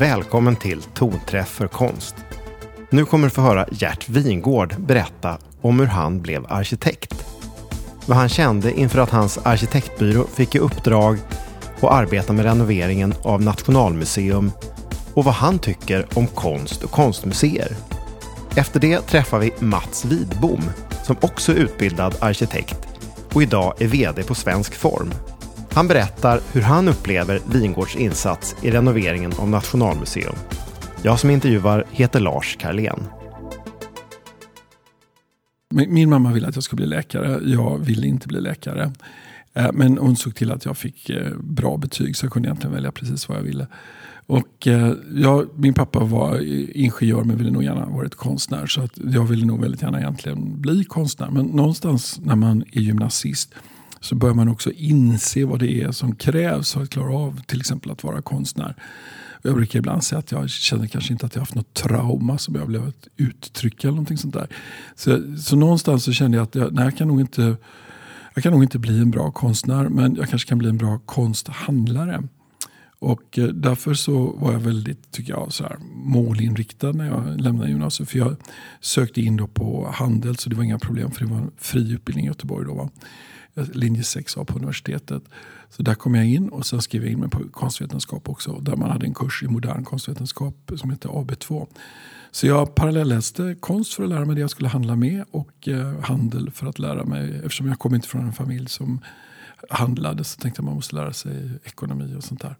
välkommen till Tonträff för konst. Nu kommer du få höra Gert Wingård berätta om hur han blev arkitekt. Vad han kände inför att hans arkitektbyrå fick i uppdrag att arbeta med renoveringen av Nationalmuseum och vad han tycker om konst och konstmuseer. Efter det träffar vi Mats Widbom som också är utbildad arkitekt och idag är VD på Svensk Form. Han berättar hur han upplever Wingårds insats i renoveringen av Nationalmuseum. Jag som intervjuar heter Lars Karlén. Min mamma ville att jag skulle bli läkare. Jag ville inte bli läkare. Eh, men hon såg till att jag fick eh, bra betyg så jag kunde egentligen välja precis vad jag ville. Och eh, jag, min pappa var ingenjör men ville nog gärna varit konstnär. Så att jag ville nog väldigt gärna egentligen bli konstnär. Men någonstans när man är gymnasist så börjar man också inse vad det är som krävs för att klara av till exempel att vara konstnär. Jag brukar ibland säga att jag känner kanske inte att jag haft något trauma som jag blev uttrycka eller någonting sånt där. Så, så någonstans så kände jag att jag, nej, jag kan nog inte jag kan nog inte bli en bra konstnär men jag kanske kan bli en bra konsthandlare. Och eh, därför så var jag väldigt tycker jag, så här, målinriktad när jag lämnade gymnasiet. För jag sökte in då på handel så det var inga problem för det var en fri utbildning i Göteborg. Då, va? Linje 6A på universitetet. Så där kom jag in och sen skrev jag in mig på konstvetenskap också. Där man hade en kurs i modern konstvetenskap som hette AB2. Så jag parallelläste konst för att lära mig det jag skulle handla med och eh, handel för att lära mig. Eftersom jag kom inte från en familj som handlade så tänkte jag att man måste lära sig ekonomi och sånt där.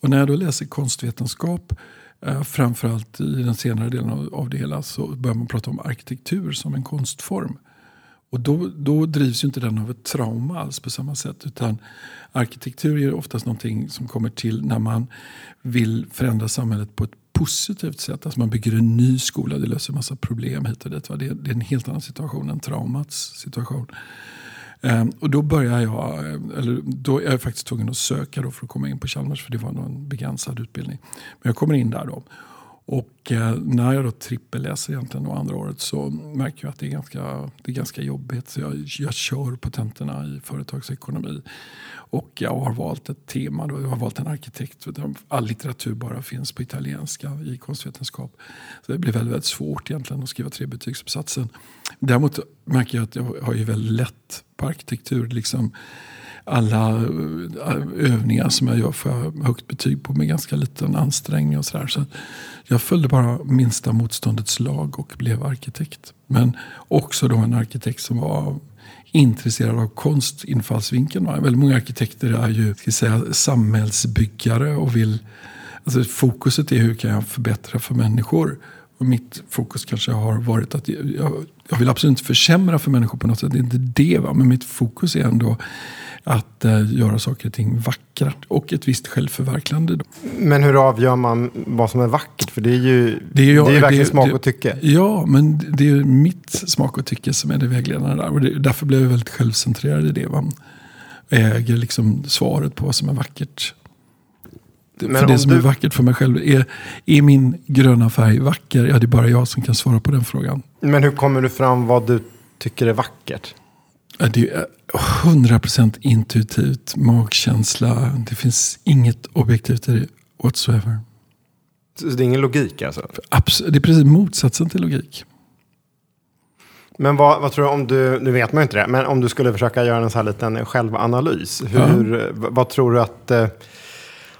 Och när jag då läser konstvetenskap, eh, framförallt i den senare delen av, av det hela, så börjar man prata om arkitektur som en konstform. Och då, då drivs ju inte den av ett trauma alls på samma sätt. Utan arkitektur är oftast någonting som kommer till när man vill förändra samhället på ett positivt sätt. Alltså man bygger en ny skola, det löser en massa problem hit och dit. Va? Det, är, det är en helt annan situation än traumats situation. Um, och då börjar jag, eh, eller då är jag faktiskt tvungen att söka då för att komma in på Chalmers för det var någon begränsad utbildning. Men jag kommer in där då. Och eh, när jag då trippelläser egentligen då andra året så märker jag att det är ganska, det är ganska jobbigt. Så jag, jag kör på tentorna i företagsekonomi. Och jag har valt ett tema, då. jag har valt en arkitekt. All litteratur bara finns på italienska i konstvetenskap. Så det blir väldigt, väldigt svårt egentligen att skriva trebetygsuppsatsen. Däremot märker jag att jag har ju väldigt lätt på arkitektur. Liksom, alla eh, övningar som jag gör får jag högt betyg på med ganska liten ansträngning. och så, där. så Jag följde bara minsta motståndets lag och blev arkitekt. Men också då en arkitekt som var intresserad av konstinfallsvinkeln. Väldigt många arkitekter är ju ska säga, samhällsbyggare och vill Alltså fokuset är hur kan jag förbättra för människor. Och mitt fokus kanske har varit att jag, jag vill absolut inte försämra för människor på något sätt. Det är inte det. Va? Men mitt fokus är ändå att eh, göra saker och ting vackra. Och ett visst självförverkligande. Men hur avgör man vad som är vackert? För det är ju, det är ju, det är verkligen det, smak och tycke. Ja, men det är ju mitt smak och tycke som är det vägledande där. Och det, därför blev jag väldigt självcentrerad i det. Va? Jag äger liksom svaret på vad som är vackert. Men för det som du... är vackert för mig själv. Är, är min gröna färg vacker? Ja, det är bara jag som kan svara på den frågan. Men hur kommer du fram vad du tycker är vackert? Det är 100% intuitivt, magkänsla. Det finns inget objektivt i det whatsoever. Så det är ingen logik alltså? Absolut, det är precis motsatsen till logik. Men vad, vad, tror du om du, nu vet man ju inte det, men om du skulle försöka göra en sån här liten självanalys. Hur, ja. Vad tror du att eh,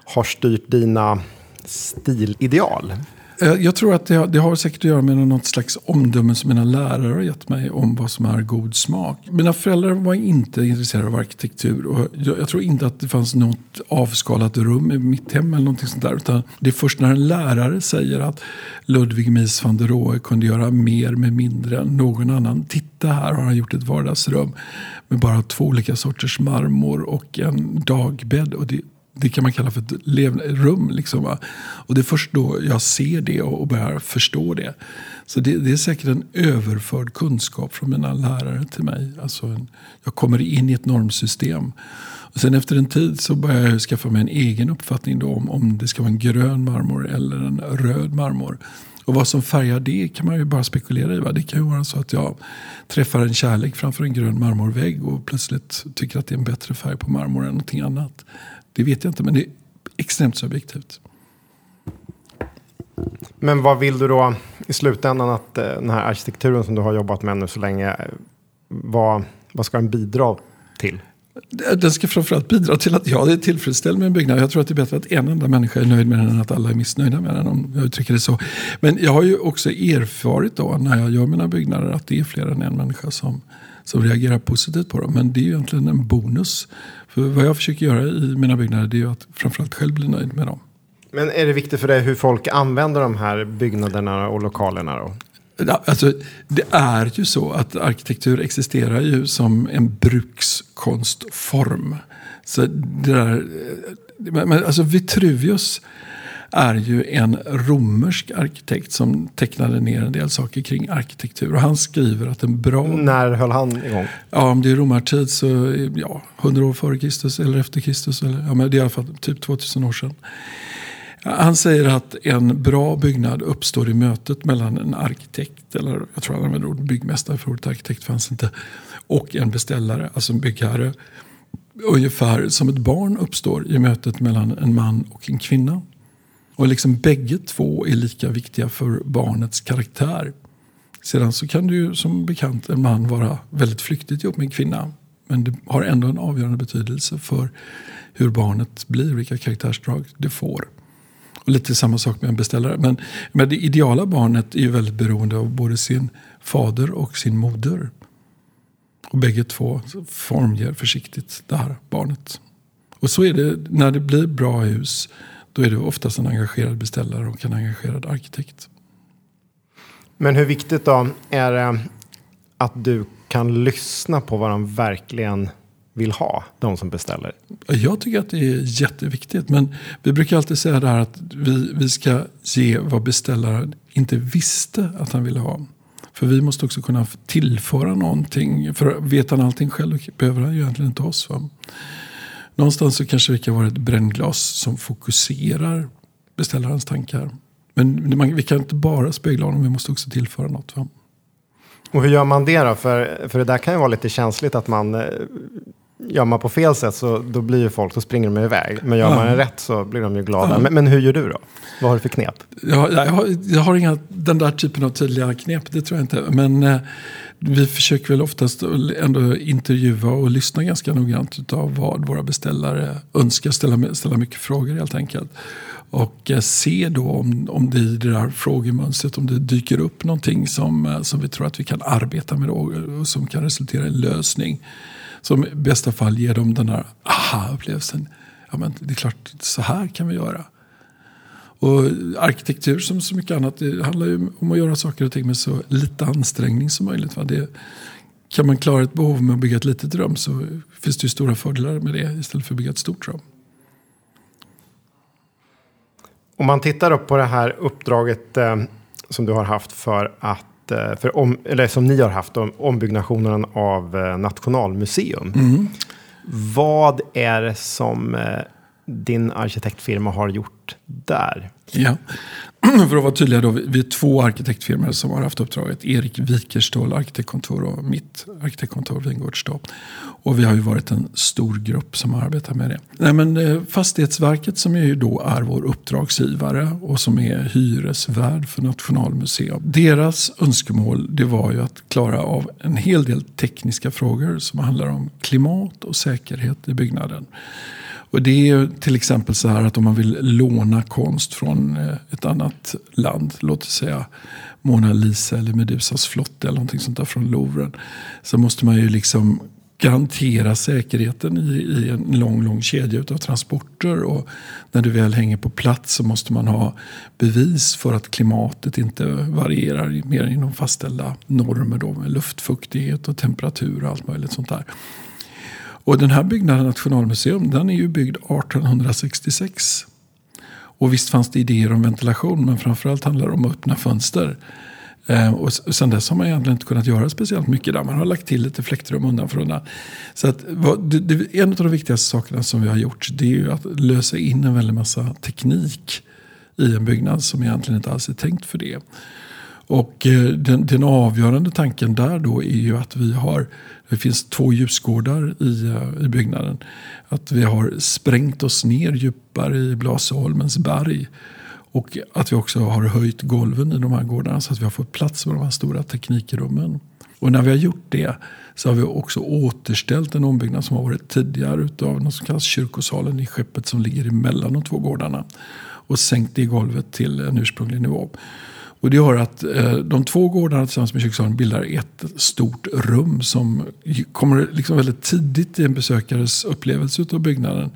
har styrt dina stilideal? Eh, jag tror att det, det, har säkert att göra med något slags omdöme som mina lärare har gett mig om vad som är god smak. Mina föräldrar var inte intresserade av arkitektur och jag, jag tror inte att det fanns något avskalat rum i mitt hem eller någonting sånt där. Utan det är först när en lärare säger att Ludwig Mies van der Rohe kunde göra mer med mindre än någon annan. Titta här har han gjort ett vardagsrum med bara två olika sorters marmor och en dagbädd. Och det, det kan man kalla för ett rum. Liksom, va? Och det är först då jag ser det och börjar förstå det. Så det, det är säkert en överförd kunskap från mina lärare till mig. Alltså en, jag kommer in i ett normsystem. Och sen efter en tid så börjar jag skaffa mig en egen uppfattning då om, om det ska vara en grön marmor eller en röd marmor. Och vad som färgar det kan man ju bara spekulera i. Va? Det kan ju vara så att jag träffar en kärlek framför en grön marmorvägg och plötsligt tycker att det är en bättre färg på marmor än någonting annat. Det vet jag inte, men det är extremt subjektivt. Men vad vill du då i slutändan att eh, den här arkitekturen som du har jobbat med nu så länge, eh, vad, vad ska den bidra till? Den ska framförallt bidra till att jag är tillfredsställd med en byggnad. Jag tror att det är bättre att en enda människa är nöjd med den än att alla är missnöjda med den. Om jag uttrycker det så. Men jag har ju också erfarit då när jag gör mina byggnader att det är fler än en människa som, som reagerar positivt på dem. Men det är ju egentligen en bonus. För vad jag försöker göra i mina byggnader det är ju att framförallt själv bli nöjd med dem. Men är det viktigt för dig hur folk använder de här byggnaderna och lokalerna då? Alltså, det är ju så att arkitektur existerar ju som en brukskonstform. Så det där, men, alltså Vitruvius är ju en romersk arkitekt som tecknade ner en del saker kring arkitektur. Och han skriver att en bra... När höll han igång? Ja, om det är romartid så ja, 100 år före Kristus eller efter Kristus. Eller, ja, men det är i alla fall typ 2000 år sedan. Han säger att en bra byggnad uppstår i mötet mellan en arkitekt, eller jag tror han använder ordet byggmästare, för ordet arkitekt fanns inte, och en beställare, alltså en byggherre. Ungefär som ett barn uppstår i mötet mellan en man och en kvinna. Och liksom bägge två är lika viktiga för barnets karaktär. Sedan så kan det ju som bekant en man vara väldigt flyktigt ihop med en kvinna. Men det har ändå en avgörande betydelse för hur barnet blir, vilka karaktärsdrag det får. Och lite samma sak med en beställare. Men, men det ideala barnet är ju väldigt beroende av både sin fader och sin moder. Och bägge två formger försiktigt det här barnet. Och så är det när det blir bra hus. Då är det oftast en engagerad beställare och en engagerad arkitekt. Men hur viktigt då är det att du kan lyssna på vad de verkligen vill ha, de som beställer? Jag tycker att det är jätteviktigt. Men vi brukar alltid säga det här att vi, vi ska ge vad beställaren inte visste att han ville ha. För vi måste också kunna tillföra någonting. För vet han allting själv behöver han ju egentligen inte oss. Va? Någonstans så kanske vi kan vara ett brännglas som fokuserar beställarens tankar. Men vi kan inte bara spegla honom, vi måste också tillföra något. Va? Och hur gör man det då? För, för det där kan ju vara lite känsligt att man eh, Gör man på fel sätt så då blir ju folk, så springer de iväg. Men gör man det rätt så blir de ju glada. Ja. Men, men, hur gör du då? Vad har du för knep? Jag, jag, har, jag har inga den där typen av tydliga knep, det tror jag inte. Men eh, vi försöker väl oftast ändå intervjua och lyssna ganska noggrant av vad våra beställare önskar. Ställa, ställa mycket frågor helt enkelt. Och eh, se då om, om det i det där frågemönstret om det dyker upp någonting som, eh, som vi tror att vi kan arbeta med och, och som kan resultera i en lösning som i bästa fall ger dem den här aha-upplevelsen. Ja, men det är klart, så här kan vi göra. Och arkitektur som så mycket annat det handlar ju om att göra saker och ting med så lite ansträngning som möjligt. Va? Det, kan man klara ett behov med att bygga ett litet rum så finns det ju stora fördelar med det istället för att bygga ett stort rum. Om man tittar upp på det här uppdraget eh, som du har haft för att för om, eller som ni har haft, om, ombyggnationen av eh, Nationalmuseum. Mm. Vad är det som eh, din arkitektfirma har gjort där? Ja, för att vara tydliga då, vi är två arkitektfirmor som har haft uppdraget. Erik Wikerståhl arkitektkontor och mitt arkitektkontor Wingårds. Och vi har ju varit en stor grupp som arbetat med det. Nej, men, eh, Fastighetsverket som ju då är vår uppdragsgivare och som är hyresvärd för Nationalmuseum. Deras önskemål det var ju att klara av en hel del tekniska frågor som handlar om klimat och säkerhet i byggnaden. Och det är till exempel så här att om man vill låna konst från eh, ett annat land, låt oss säga Mona Lisa eller Medusas flotte eller någonting sånt där från Louvren. Så måste man ju liksom garantera säkerheten i, i, en lång, lång kedja av transporter. Och när du väl hänger på plats så måste man ha bevis för att klimatet inte varierar mer än inom fastställda normer då med luftfuktighet och temperatur och allt möjligt sånt där. Och den här byggnaden, Nationalmuseum, den är ju byggd 1866. Och visst fanns det idéer om ventilation, men framförallt handlar det om att öppna fönster. Eh, och sen dess har man egentligen inte kunnat göra speciellt mycket där. Man har lagt till lite fläktrum undan för undan. Så att, det, det, en av de viktigaste sakerna som vi har gjort det är ju att lösa in en väldig massa teknik i en byggnad som egentligen inte alls är tänkt för det. Och eh, den, den avgörande tanken där då är ju att vi har, det finns två ljusgårdar i, eh, i byggnaden. Att vi har sprängt oss ner djupare i Blasieholmens berg. Och att vi också har höjt golven i de här gårdarna så att vi har fått plats med de här stora teknikrummen. Och när vi har gjort det så har vi också återställt en ombyggnad som har varit tidigare utav något som kallas kyrkosalen i skeppet som ligger emellan de två gårdarna. Och sänkt det golvet till en ursprunglig nivå. Och det gör att eh, de två gårdarna tillsammans med kökssalen bildar ett stort rum som kommer liksom väldigt tidigt i en besökares upplevelse av byggnaden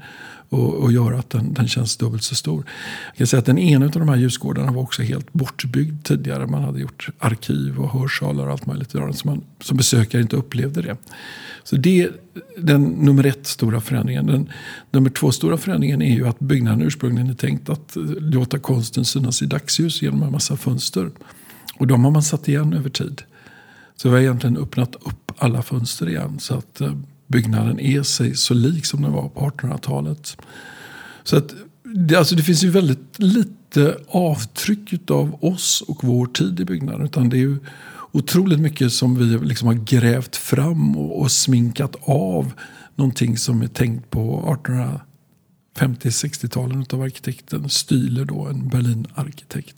och, och gör att den, den känns dubbelt så stor. Jag kan säga att den ena av de här ljusgårdarna var också helt bortbyggd tidigare. Man hade gjort arkiv och hörsalar och allt möjligt. Så man som besökare inte upplevde det. Så det är den nummer ett stora förändringen. Den nummer två stora förändringen är ju att byggnaden ursprungligen är tänkt att låta konsten synas i dagsljus genom en massa fönster. Och de har man satt igen över tid. Så vi har egentligen öppnat upp alla fönster igen. Så att eh, byggnaden är sig så lik som den var på 1800-talet. Så att, det, alltså det finns ju väldigt lite avtryck av oss och vår tid i byggnaden. Utan det är ju otroligt mycket som vi liksom har grävt fram och, och sminkat av någonting som är tänkt på 1850-60-talen av arkitekten Stüler, då, en Berlin-arkitekt.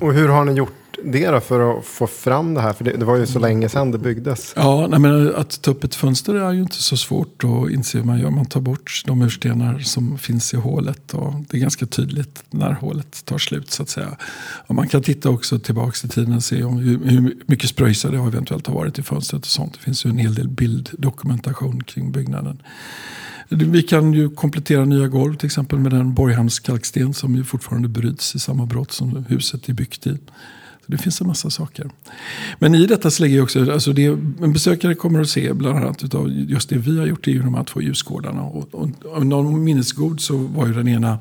Och hur har ni gjort det då för att få fram det här? För det, det var ju så länge sedan det byggdes. Ja, nej, men att ta upp ett fönster är ju inte så svårt att inse hur man gör. Man tar bort de urstenar som finns i hålet. Och det är ganska tydligt när hålet tar slut så att säga. Och man kan titta också tillbaka i tiden och se om hur, hur mycket spröjsa det har eventuellt har varit i fönstret och sånt. Det finns ju en hel del bilddokumentation kring byggnaden. Vi kan ju komplettera nya golv till exempel med den Borghamns kalksten som ju fortfarande bryts i samma brott som huset är byggt i. Så det finns en massa saker. Men i detta så lägger också, alltså det en besökare kommer att se bland annat av just det vi har gjort i de här två ljusgårdarna. Och, och, om någon minnesgod så var ju den ena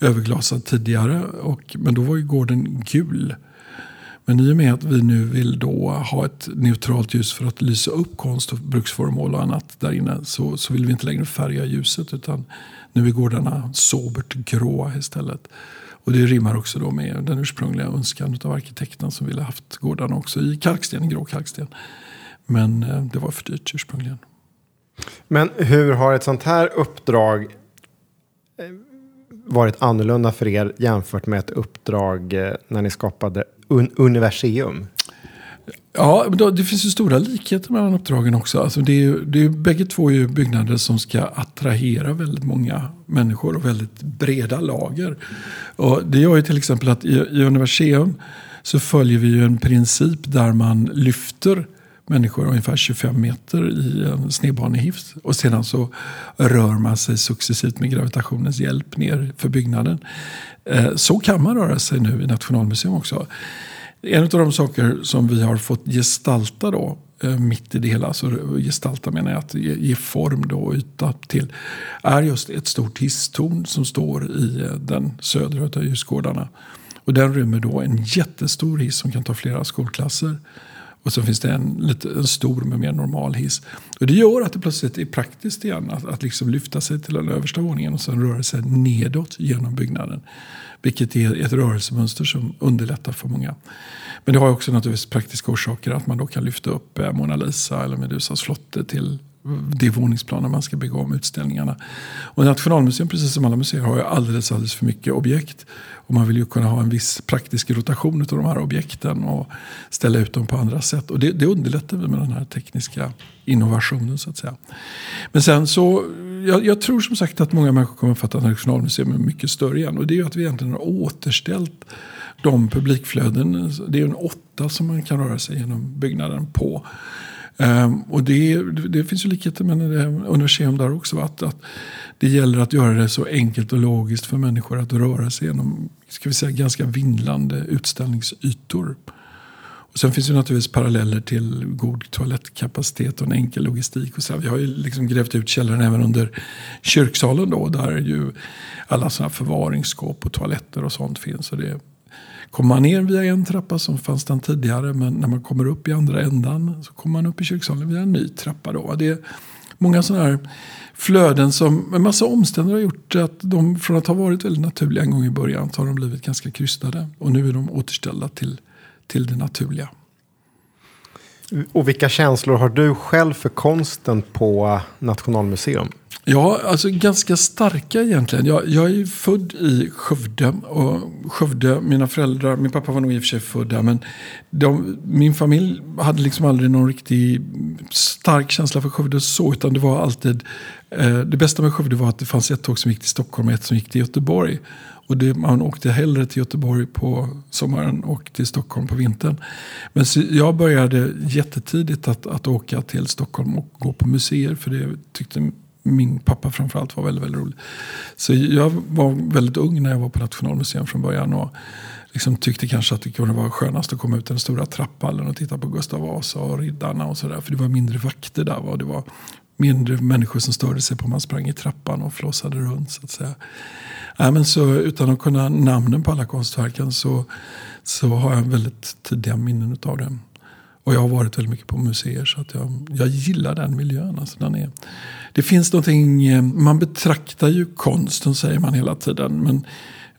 överglasad tidigare. Och, men då var ju gården gul. Men i och med att vi nu vill då ha ett neutralt ljus för att lysa upp konst och bruksföremål och annat där inne så, så vill vi inte längre färga ljuset utan nu är gårdarna sobert gråa istället. Och det rimmar också då med den ursprungliga önskan av arkitekten som ville haft gårdarna också i kalksten, grå kalksten. Men eh, det var för dyrt ursprungligen. Men hur har ett sånt här uppdrag eh, varit annorlunda för er jämfört med ett uppdrag eh, när ni skapade un Universium? Ja, det finns ju stora likheter mellan uppdragen också. Alltså det är, det är, bägge två är ju byggnader som ska attrahera väldigt många människor och väldigt breda lager. Och det gör ju till exempel att i, i Universium så följer vi ju en princip där man lyfter människor ungefär 25 meter i en snedbanehift. Och sedan så rör man sig successivt med gravitationens hjälp ner för byggnaden. Eh, så kan man röra sig nu i Nationalmuseum också. En av de saker som vi har fått gestalta då, eh, mitt i det hela, så gestalta menar jag att ge, ge form då och yta till, är just ett stort hisstorn som står i eh, den södra av ljusgårdarna. Och den rymmer då en jättestor hiss som kan ta flera skolklasser. Och så finns det en, lite, en stor med mer normal hiss. Och det gör att det plötsligt är praktiskt igen att, att liksom lyfta sig till den översta våningen och sen röra sig nedåt genom byggnaden. Vilket är ett rörelsemönster som underlättar för många. Men det har också naturligtvis praktiska orsaker. Att man då kan lyfta upp eh, Mona Lisa eller Medusas flotte till det våningsplan när man ska bygga om utställningarna. Och Nationalmuseum, precis som alla museer, har ju alldeles, alldeles för mycket objekt. Och man vill ju kunna ha en viss praktisk rotation av de här objekten och ställa ut dem på andra sätt. Och det, det underlättar vi med den här tekniska innovationen så att säga. Men sen så, jag, jag tror som sagt att många människor kommer att fatta att Nationalmuseum är mycket större igen. Och det är ju att vi egentligen har återställt de publikflöden. Det är en åtta som man kan röra sig genom byggnaden på. Um, och det, det, finns ju likheter med universum där också. Att, att det gäller att göra det så enkelt och logiskt för människor att röra sig genom ska vi säga, ganska vindlande utställningsytor. Och sen finns det naturligtvis paralleller till god toalettkapacitet och en enkel logistik. Och så Vi har ju liksom grävt ut källaren även under kyrksalen då, där ju alla sådana förvaringsskåp och toaletter och sånt finns. Och det Kommer man ner via en trappa som fanns den tidigare men när man kommer upp i andra ändan så kommer man upp i kyrksalen via en ny trappa. Då. Det är många sådana här flöden som en massa omständigheter har gjort att de från att ha varit väldigt naturliga en gång i början så har de blivit ganska krystade. Och nu är de återställda till, till det naturliga. Och vilka känslor har du själv för konsten på Nationalmuseum? Ja, alltså ganska starka egentligen. Jag, jag är född i Skövde. Och Skövde, mina föräldrar, min pappa var nog i och för sig född där. Men de, min familj hade liksom aldrig någon riktig stark känsla för Skövde så. Utan det var alltid, eh, det bästa med Skövde var att det fanns ett tåg som gick till Stockholm och ett som gick till Göteborg. Och det, man åkte hellre till Göteborg på sommaren och till Stockholm på vintern. Men jag började jättetidigt att, att åka till Stockholm och gå på museer. För det tyckte min pappa framförallt var väldigt, väldigt rolig. Så jag var väldigt ung när jag var på Nationalmuseum från början. Och liksom tyckte kanske att det kunde vara skönast att komma ut den stora trapphallen och titta på Gustav Vasa och riddarna och sådär. För det var mindre vakter där. Och det var mindre människor som störde sig på om man sprang i trappan och flossade runt. så att säga. Äh, men så, utan att kunna namnen på alla konstverken så, så har jag väldigt tidiga minnen av dem. Och jag har varit väldigt mycket på museer så att jag, jag gillar den miljön. Alltså den är, det finns någonting, eh, man betraktar ju konsten säger man hela tiden. Men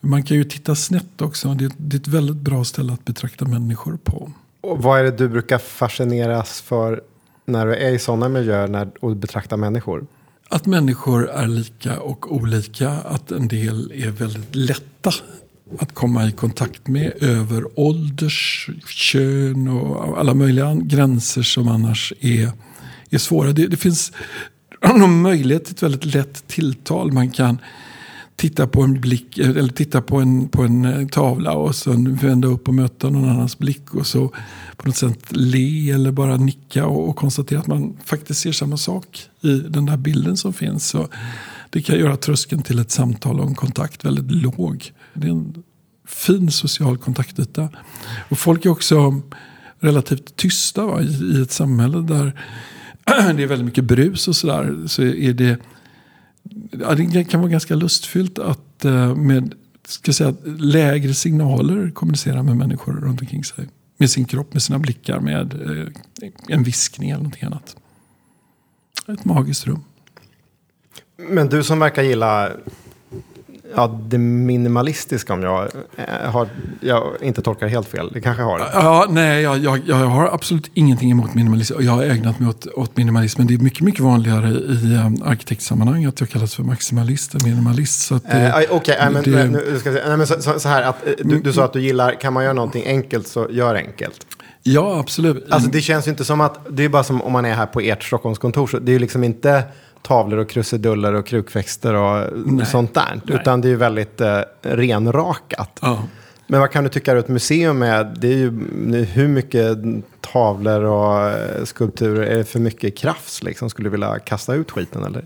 man kan ju titta snett också. Det, det är ett väldigt bra ställe att betrakta människor på. Och vad är det du brukar fascineras för när du är i sådana miljöer när, och betraktar människor? Att människor är lika och olika. Att en del är väldigt lätta att komma i kontakt med över ålders, kön och alla möjliga gränser som annars är, är svåra. Det, det finns någon möjlighet till ett väldigt lätt tilltal. Man kan titta på en blick eller titta på en, på en eh, tavla och sen vända upp och möta någon annans blick och så på något sätt le eller bara nicka och, och konstatera att man faktiskt ser samma sak i den där bilden som finns. Så det kan göra tröskeln till ett samtal och en kontakt väldigt låg. Det är en fin social kontaktyta. Och folk är också relativt tysta va? I, i ett samhälle där det är väldigt mycket brus och sådär. Så är det, ja, det kan vara ganska lustfyllt att eh, med ska säga, lägre signaler kommunicera med människor runt omkring sig. Med sin kropp, med sina blickar, med eh, en viskning eller någonting annat. Ett magiskt rum. Men du som verkar gilla Ja, det minimalistiska om jag, eh, har, jag inte tolkar helt fel. Det kanske jag har. Ja, nej, jag, jag, jag har absolut ingenting emot minimalism. Jag har ägnat mig åt, åt minimalism. Men det är mycket, mycket vanligare i um, arkitektsammanhang att jag kallas för maximalist än minimalist. Så det, eh, Okej, okay, men, det, nu ska jag, nej, så, så, så, här. Att, eh, du, du sa att du gillar, kan man göra någonting enkelt så gör enkelt. Ja, absolut. Alltså det känns ju inte som att, det är bara som om man är här på ert Stockholmskontor. Så det är ju liksom inte tavlor och krusiduller och krukväxter och Nej. sånt där. Nej. Utan det är ju väldigt eh, renrakat. Ja. Men vad kan du tycka är ett museum är? Det är ju hur mycket tavlor och eh, skulpturer, är det för mycket krafts liksom? Skulle du vilja kasta ut skiten eller?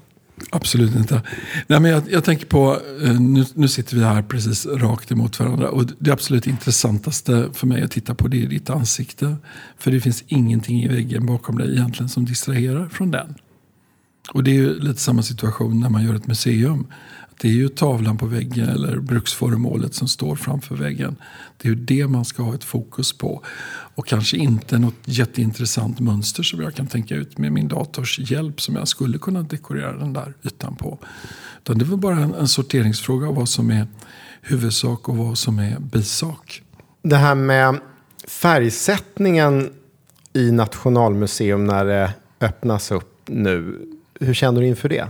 Absolut inte. Nej, men jag, jag tänker på, eh, nu, nu, sitter vi här precis rakt emot varandra. Och det absolut intressantaste för mig att titta på det är ditt ansikte. För det finns ingenting i väggen bakom dig egentligen som distraherar från den. Och det är ju lite samma situation när man gör ett museum. Det är ju tavlan på väggen eller bruksföremålet som står framför väggen. Det är ju det man ska ha ett fokus på. Och kanske inte något jätteintressant mönster som jag kan tänka ut med min dators hjälp som jag skulle kunna dekorera den där ytan på. Utan det är väl bara en, en sorteringsfråga av vad som är huvudsak och vad som är bisak. Det här med färgsättningen i Nationalmuseum när det öppnas upp nu hur känner du inför det?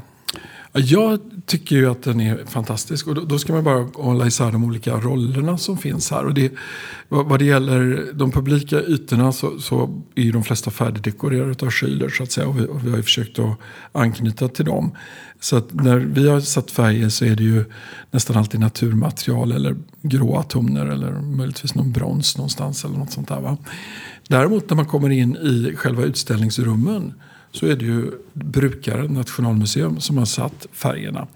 Jag tycker ju att den är fantastisk. Och då, då, ska man bara hålla isär de olika rollerna som finns här. Och det, vad, det gäller de publika ytorna så, så är ju de flesta färdigdekorerade av Schüler så att säga. Och vi, och vi har ju försökt att anknyta till dem. Så att när vi har satt färger så är det ju nästan alltid naturmaterial eller gråa toner eller möjligtvis någon brons någonstans eller något sånt där. Va? Däremot när man kommer in i själva utställningsrummen så är det ju brukaren, Nationalmuseum, som har satt färgerna.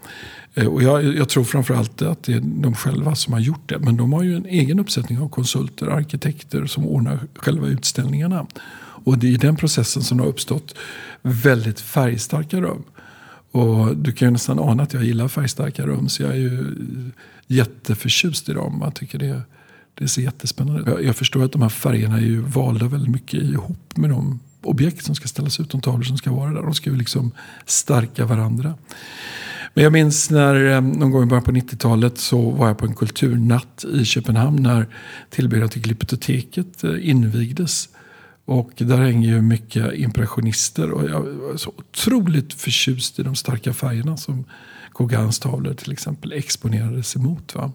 Eh, och jag, jag, tror framförallt att det är de själva som har gjort det. Men de har ju en egen uppsättning av konsulter, arkitekter som ordnar själva utställningarna. Och det är i den processen som det har uppstått väldigt färgstarka rum. Och du kan ju nästan ana att jag gillar färgstarka rum. Så jag är ju jätteförtjust i dem. Jag tycker det, det ser jättespännande ut. Jag, jag förstår att de här färgerna är ju valda väldigt mycket ihop med de objekt som ska ställas ut, de tavlor som ska vara där. De ska ju liksom stärka varandra. Men jag minns när eh, någon gång i början på 90-talet så var jag på en kulturnatt i Köpenhamn när tillbyggnaden till Glyptoteket eh, invigdes. Och där hänger ju mycket impressionister. Och jag var så otroligt förtjust i de starka färgerna som Gauguins tavlor till exempel exponerades emot. Va?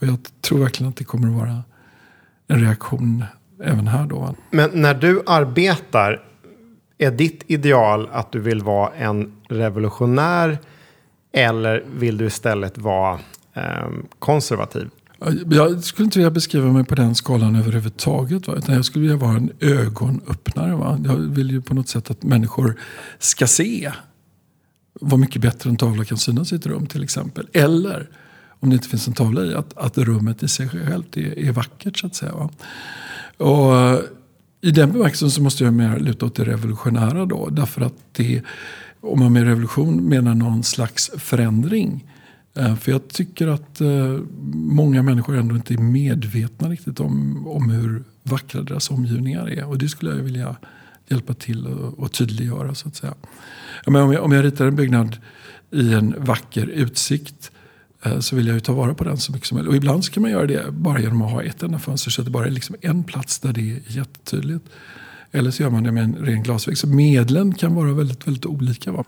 Och jag tror verkligen att det kommer att vara en reaktion även här då. Men när du arbetar, är ditt ideal att du vill vara en revolutionär eller vill du istället vara eh, konservativ? Jag skulle inte vilja beskriva mig på den skalan överhuvudtaget. Va? Utan jag skulle vilja vara en ögonöppnare. Va? Jag vill ju på något sätt att människor ska se vad mycket bättre en tavla kan synas i ett rum till exempel. Eller om det inte finns en tavla i, att, att rummet i sig självt är, är vackert så att säga. Va? Och eh, i den bemärkelsen så måste jag mer luta åt det revolutionära då. Därför att det, om man med revolution menar någon slags förändring eh, för jag tycker att eh, många människor ändå inte är medvetna riktigt om, om hur vackra deras omgivningar är. Och det skulle jag vilja hjälpa till och, tydliggöra så att säga. om, jag, om jag ritar en byggnad i en vacker utsikt så vill jag ju ta vara på den så mycket som möjligt. Och ibland så kan man göra det bara genom att ha ett enda fönster så att det bara är liksom en plats där det är jättetydligt. Eller så gör man det med en ren glasvägg. Så medlen kan vara väldigt, väldigt olika. Va?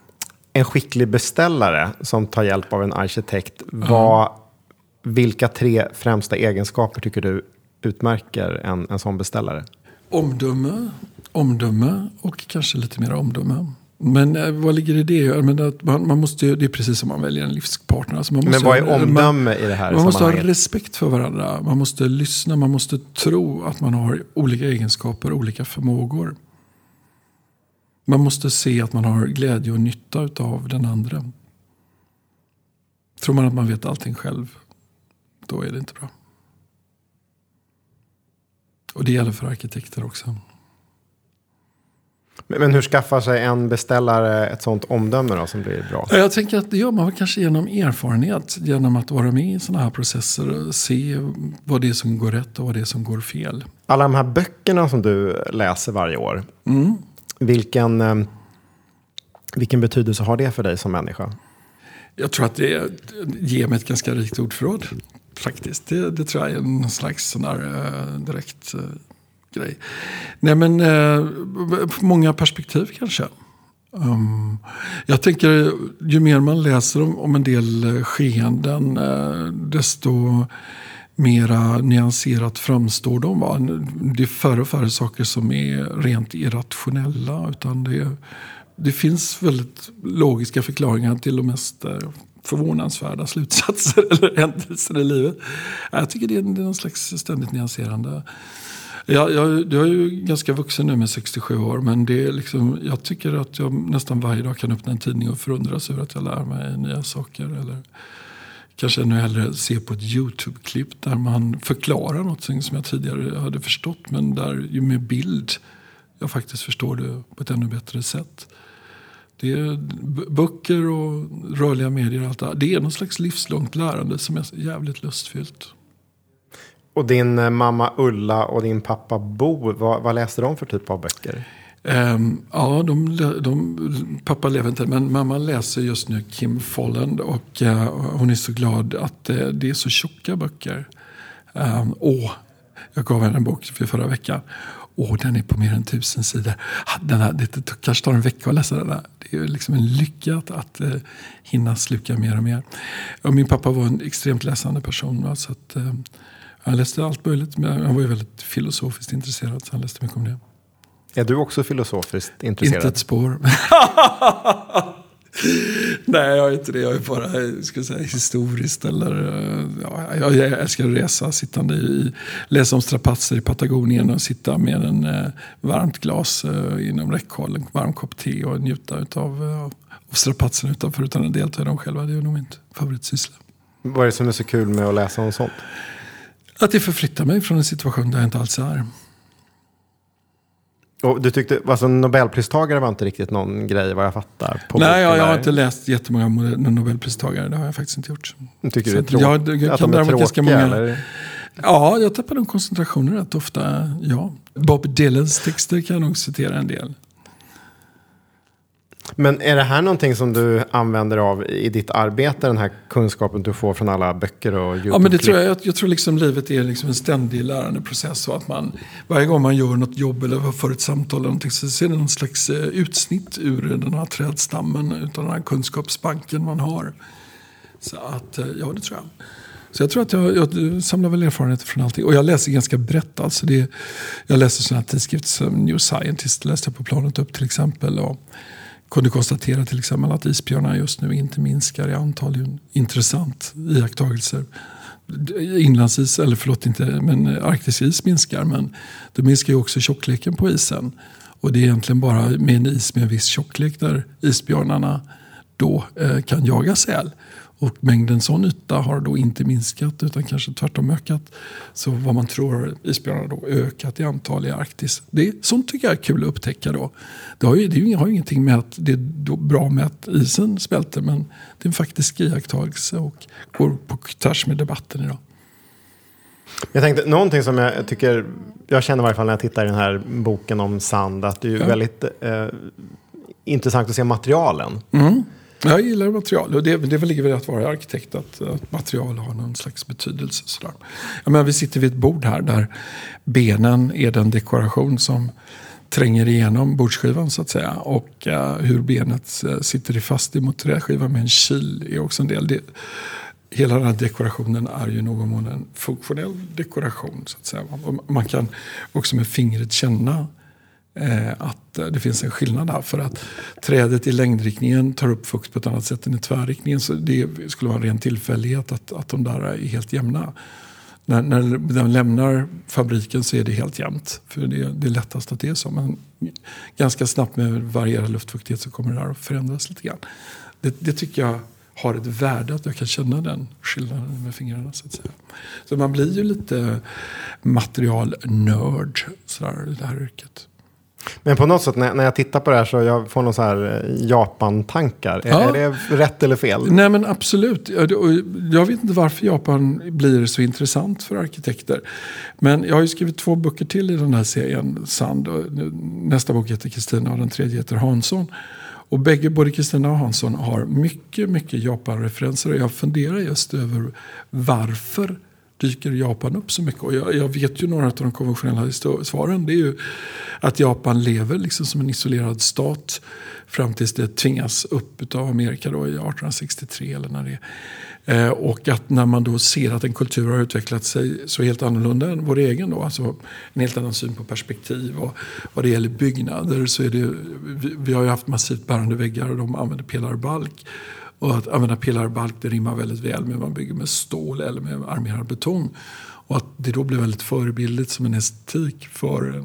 en skicklig beställare som tar hjälp av en arkitekt. Vad, mm. Vilka tre främsta egenskaper tycker du utmärker en, en sån beställare? Omdöme, omdöme och kanske lite mer omdöme. Men eh, vad ligger i det? Men att man, man måste, det är precis som man väljer en livspartner. Alltså man måste, Men vad är omdöme man, i det här Man måste ha respekt för varandra. Man måste lyssna. Man måste tro att man har olika egenskaper, olika förmågor. Man måste se att man har glädje och nytta av den andra. Tror man att man vet allting själv, då är det inte bra. Och det gäller för arkitekter också. Men hur skaffar sig en beställare ett sånt omdöme då, som blir bra? Jag tänker att det gör man kanske genom erfarenhet. Genom att vara med i sådana här processer. Och se vad det är som går rätt och vad det är som går fel. Alla de här böckerna som du läser varje år. Mm. Vilken, eh, vilken betydelse har det för dig som människa? Jag tror att det ger mig ett ganska rikt ordförråd. Faktiskt. Det, det tror jag är en slags sån där, uh, direkt uh, grej. Nej men eh, många perspektiv kanske. Um, jag tänker ju mer man läser om, om en del eh, skeenden eh, desto mera nyanserat framstår de. Va? Det är färre och färre saker som är rent irrationella. Utan det, det finns väldigt logiska förklaringar till de mest eh, förvånansvärda slutsatser eller händelser i livet. Jag tycker det är, det är någon slags ständigt nyanserande. Jag, jag, jag är ju ganska vuxen nu med 67 år men det är liksom, jag tycker att jag nästan varje dag kan öppna en tidning och förundras över att jag lär mig nya saker. Eller kanske ännu hellre se på ett YouTube-klipp där man förklarar något som jag tidigare hade förstått men där ju med bild jag faktiskt förstår det på ett ännu bättre sätt. Det är böcker och rörliga medier och allt det Det är någon slags livslångt lärande som är jävligt lustfyllt. Och din eh, mamma Ulla och din pappa Bo, vad, vad läste de för typ av böcker? Um, ja, de, de, pappa lever inte men mamma läser just nu Kim Folland och uh, hon är så glad att uh, det är så tjocka böcker. Um, åh, jag gav henne en bok för förra veckan. Åh, den är på mer än tusen sidor. Den här, det kanske tar en vecka att läsa den här. Det är liksom en lycka att, att uh, hinna sluka mer och mer. Och min pappa var en extremt läsande person. Va? Så att, uh, han läste allt möjligt, men han var ju väldigt filosofiskt intresserad så han läste mycket om det. Är du också filosofiskt intresserad? Inte ett spår. Nej, jag är inte det. Jag är bara ska säga, historiskt. Eller, ja, jag, jag älskar att resa, sittande i, läsa om strapatser i Patagonien och sitta med en eh, varmt glas eh, inom räckhåll, en varm kopp te och njuta av eh, strapatserna utanför utan att delta i dem själva. Det är nog min favoritsyssla. Vad är det som är så kul med att läsa om sånt? Att det förflyttar mig från en situation där jag inte alls är. Och du tyckte, alltså Nobelpristagare var inte riktigt någon grej vad jag fattar? Nej, jag, jag har inte läst jättemånga Nobelpristagare. Det har jag faktiskt inte gjort. Tycker du det är jag, jag att de är tråkiga? Många, eller? Ja, jag tappar de koncentrationen rätt ofta. Ja. Bob Dylans texter kan jag nog citera en del. Men är det här någonting som du använder av i ditt arbete, den här kunskapen du får från alla böcker och YouTube? Ja, men det tror jag, jag, jag tror liksom livet är liksom en ständig lärandeprocess. Och att man, varje gång man gör något jobb eller för ett samtal eller någonting, så ser det någon slags eh, utsnitt ur den här trädstammen, utav den här kunskapsbanken man har. Så att, eh, ja det tror jag. Så jag tror att jag, jag samlar väl erfarenheter från allting. Och jag läser ganska brett. Alltså det, jag läser sådana tidskrifter som New Scientist läste jag på planet upp till exempel. Och kunde konstatera till exempel att isbjörnar just nu inte minskar i antal. En intressant iakttagelse. Inlandsis, eller förlåt inte, men arktisk is minskar. Men det minskar ju också tjockleken på isen. Och det är egentligen bara med en is med en viss tjocklek där isbjörnarna då eh, kan jaga säl. Och mängden sån yta har då inte minskat utan kanske tvärtom ökat. Så vad man tror har isbjörnarna då ökat i antal i Arktis. Det, sånt tycker jag är kul att upptäcka då. Det har ju, det har ju ingenting med att det är bra med att isen smälter men det är en faktisk iakttagelse och går på tvärs med debatten idag. Jag tänkte, någonting som jag tycker, jag känner i varje fall när jag tittar i den här boken om sand, att det är ja. väldigt eh, intressant att se materialen. Mm. Jag gillar material och det, det ligger väl i att vara arkitekt att, att, material har någon slags betydelse. Sådär. Jag menar, vi sitter vid ett bord här där benen är den dekoration som tränger igenom bordsskivan så att säga. Och uh, hur benet uh, sitter fast emot träskivan med en kil är också en del. Det, hela den här dekorationen är ju någon mån en funktionell dekoration. så att säga. Man kan också med fingret känna Eh, att eh, det finns en skillnad här. För att trädet i längdriktningen tar upp fukt på ett annat sätt än i tvärriktningen. Så det skulle vara en ren tillfällighet att, att de där är helt jämna. När, när den lämnar fabriken så är det helt jämnt. För det, det är lättast att det är så. Men ganska snabbt med varierad luftfuktighet så kommer det där att förändras lite grann. Det, det tycker jag har ett värde att jag kan känna den skillnaden med fingrarna. Så, att säga. så man blir ju lite materialnörd i det här yrket. Men på något sätt när, när jag tittar på det här så jag får någon så här eh, Japan-tankar. Ja. Är, är, det rätt eller fel? Nej men absolut. Jag vet inte varför Japan blir så intressant för arkitekter. Men jag har ju skrivit två böcker till i den här serien, Sand. Nästa bok heter Kristina och den tredje heter Hansson. Och bägge, både Kristina och Hansson har mycket, mycket Japan-referenser. Och jag funderar just över varför dyker Japan upp så mycket. Och jag, jag, vet ju några av de konventionella svaren. Det är ju att Japan lever liksom som en isolerad stat fram tills det tvingas upp av Amerika då i 1863. Eller när det eh, och att när man då ser att en kultur har utvecklat sig så helt annorlunda än vår egen. Då, alltså en helt annan syn på perspektiv. Och vad det gäller byggnader så är det, vi, vi har ju haft massivt bärande väggar och de använder pelarbalk. Och att använda pelarbalk det rimmar väldigt väl med man bygger med stål eller med armerad betong. Och att det då blev väldigt förebildligt som en estetik för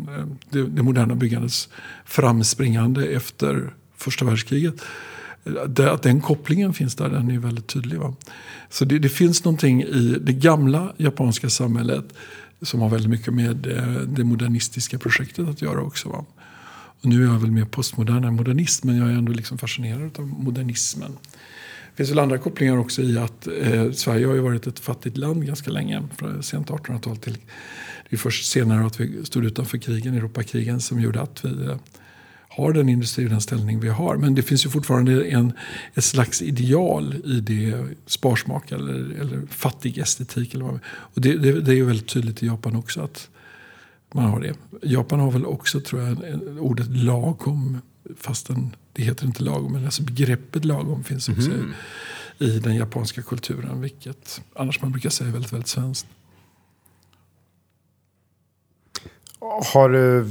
det, det moderna byggandets framspringande efter första världskriget. Att den kopplingen finns där, den är väldigt tydlig. Va? Så det, det, finns någonting i det gamla japanska samhället som har väldigt mycket med eh, det modernistiska projektet att göra också. Va? Och nu är jag väl mer postmodern än modernist men jag är ändå liksom fascinerad av modernismen. Det finns väl andra kopplingar också i att eh, Sverige har ju varit ett fattigt land ganska länge. Från sent 1800-tal till det är först senare att vi stod utanför krigen, Europakrigen, som gjorde att vi eh, har den industri den ställning vi har. Men det finns ju fortfarande en, ett slags ideal i det sparsmak eller, eller fattig estetik. Eller vad. Och det, det, det är ju väldigt tydligt i Japan också att man har det. Japan har väl också, tror jag, ordet lagom fastän det heter inte lagom, men alltså begreppet lagom finns också mm. i, i den japanska kulturen. Vilket annars man brukar säga är väldigt, väldigt svenskt. Har du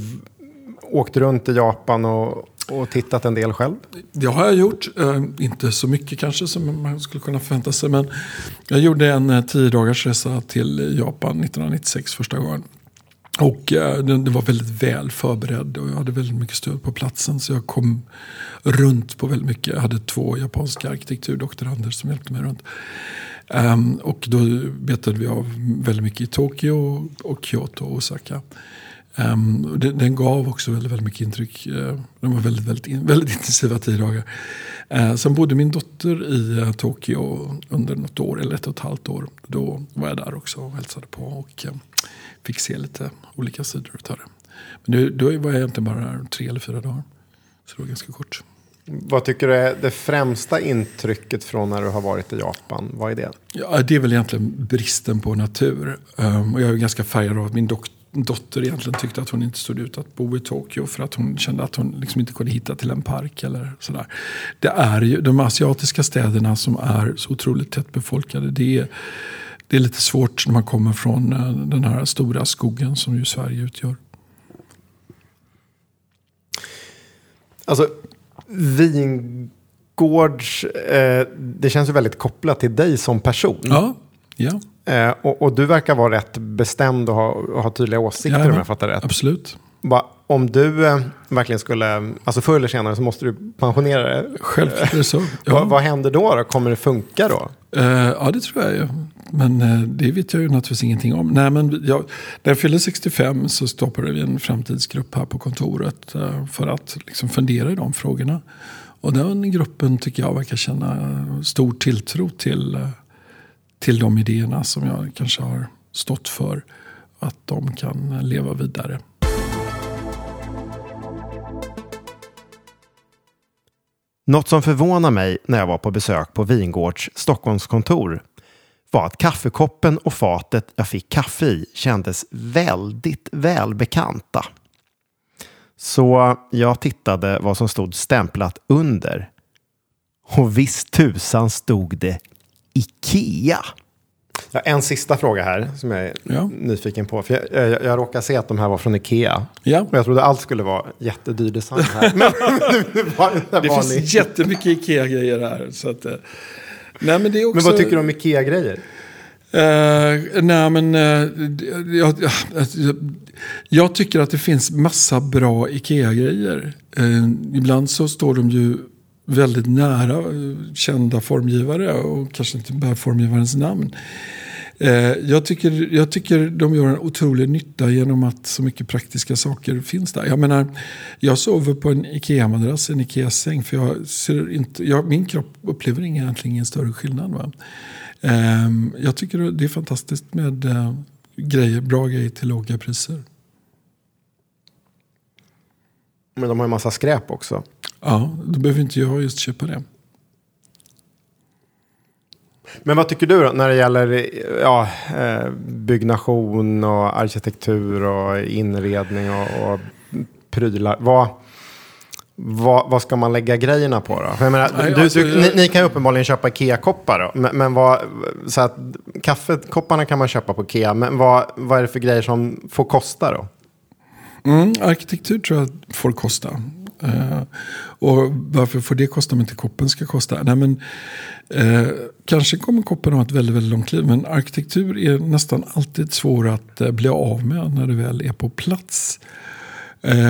åkt runt i Japan och, och tittat en del själv? Det har jag gjort. Uh, inte så mycket kanske som man skulle kunna förvänta sig. Men jag gjorde en uh, tio dagars resa till Japan 1996 första gången. Och eh, den var väldigt väl förberedd och jag hade väldigt mycket stöd på platsen. Så jag kom runt på väldigt mycket. Jag hade två japanska arkitekturdoktorander som hjälpte mig runt. Um, och då betade vi av väldigt mycket i Tokyo och Kyoto och Osaka. Ehm, um, det, den gav också väldigt, väldigt mycket intryck. Uh, de var väldigt, väldigt, in, väldigt intensiva tio dagar. Uh, sen bodde min dotter i uh, Tokyo under något år, eller ett och ett halvt år. Då var jag där också och hälsade på. Och, uh, fick se lite olika sidor av det. Men nu, då var jag egentligen bara där tre eller fyra dagar. Så det var ganska kort. Vad tycker du är det främsta intrycket från när du har varit i Japan? Vad är det? Ja, det är väl egentligen bristen på natur. Um, och jag är ganska färgad av att min dok dotter egentligen tyckte att hon inte stod ut att bo i Tokyo för att hon kände att hon liksom inte kunde hitta till en park eller sådär. Det är ju de asiatiska städerna som är så otroligt tätt befolkade. Det är, det är lite svårt när man kommer från eh, den här stora skogen som ju Sverige utgör. Alltså, vingårds... Eh, det känns ju väldigt kopplat till dig som person. Ja, ja. Eh, och, och, du verkar vara rätt bestämd och ha, och ha tydliga åsikter ja, om jag fattar rätt. Absolut. Va, om du eh, verkligen skulle, alltså förr eller senare så måste du pensionera dig. Självklart är det så. Ja. vad, vad händer då, då? Kommer det funka då? Uh, ja, det tror jag ju. Men uh, det vet jag ju naturligtvis ingenting om. Nej, men jag, när jag fyllde 65 så stoppade vi en framtidsgrupp här på kontoret för att liksom fundera i de frågorna. Och den gruppen tycker jag verkar känna stor tilltro till till de idéerna som jag kanske har stått för. Att de kan leva vidare. Något som förvånade mig när jag var på besök på Vingårds Stockholmskontor var att kaffekoppen och fatet jag fick kaffe i kändes väldigt välbekanta. Så jag tittade vad som stod stämplat under. Och visst tusan stod det Ikea. Ja, en sista fråga här som jag är ja. nyfiken på. För jag, jag, jag råkar se att de här var från Ikea. Ja. Och jag trodde allt skulle vara jättedyr design här. Men nu, nu var, det, det finns ni. jättemycket Ikea-grejer här. Så att, eh, nej, men, det är också... men vad tycker du om Ikea-grejer? Uh, nej men uh, jag, jag, jag, tycker att det finns massa bra Ikea-grejer. Uh, ibland så står de ju väldigt nära eh, kända formgivare och kanske inte bär formgivarens namn. Eh, jag tycker, jag tycker de gör en otrolig nytta genom att så mycket praktiska saker finns där. Jag menar, jag sover på en Ikea-madrass, en Ikea-säng. För jag ser inte, jag, min kropp upplever egentligen ingen större skillnad. Va? Ehm, jag tycker det är fantastiskt med eh, grejer, bra grejer till låga priser. Men de har en massa skräp också. Ja, då behöver inte jag just köpa det. Men vad tycker du då när det gäller ja, eh, byggnation och arkitektur och inredning och, och prylar? Vad, vad, vad, ska man lägga grejerna på då? Menar, Nej, du, alltså, du, ni, ni, kan uppenbarligen köpa Ikea-koppar. Men, men vad, så att, kaffekopparna kan man köpa på Ikea. Men vad, vad är det för grejer som får kosta då? Mm, arkitektur tror jag får kosta. Uh, och varför får det kosta om inte koppen ska kosta? Nej, men, uh, kanske kommer koppen ha ett väldigt, väldigt långt liv. Men arkitektur är nästan alltid svår att uh, bli av med när det väl är på plats.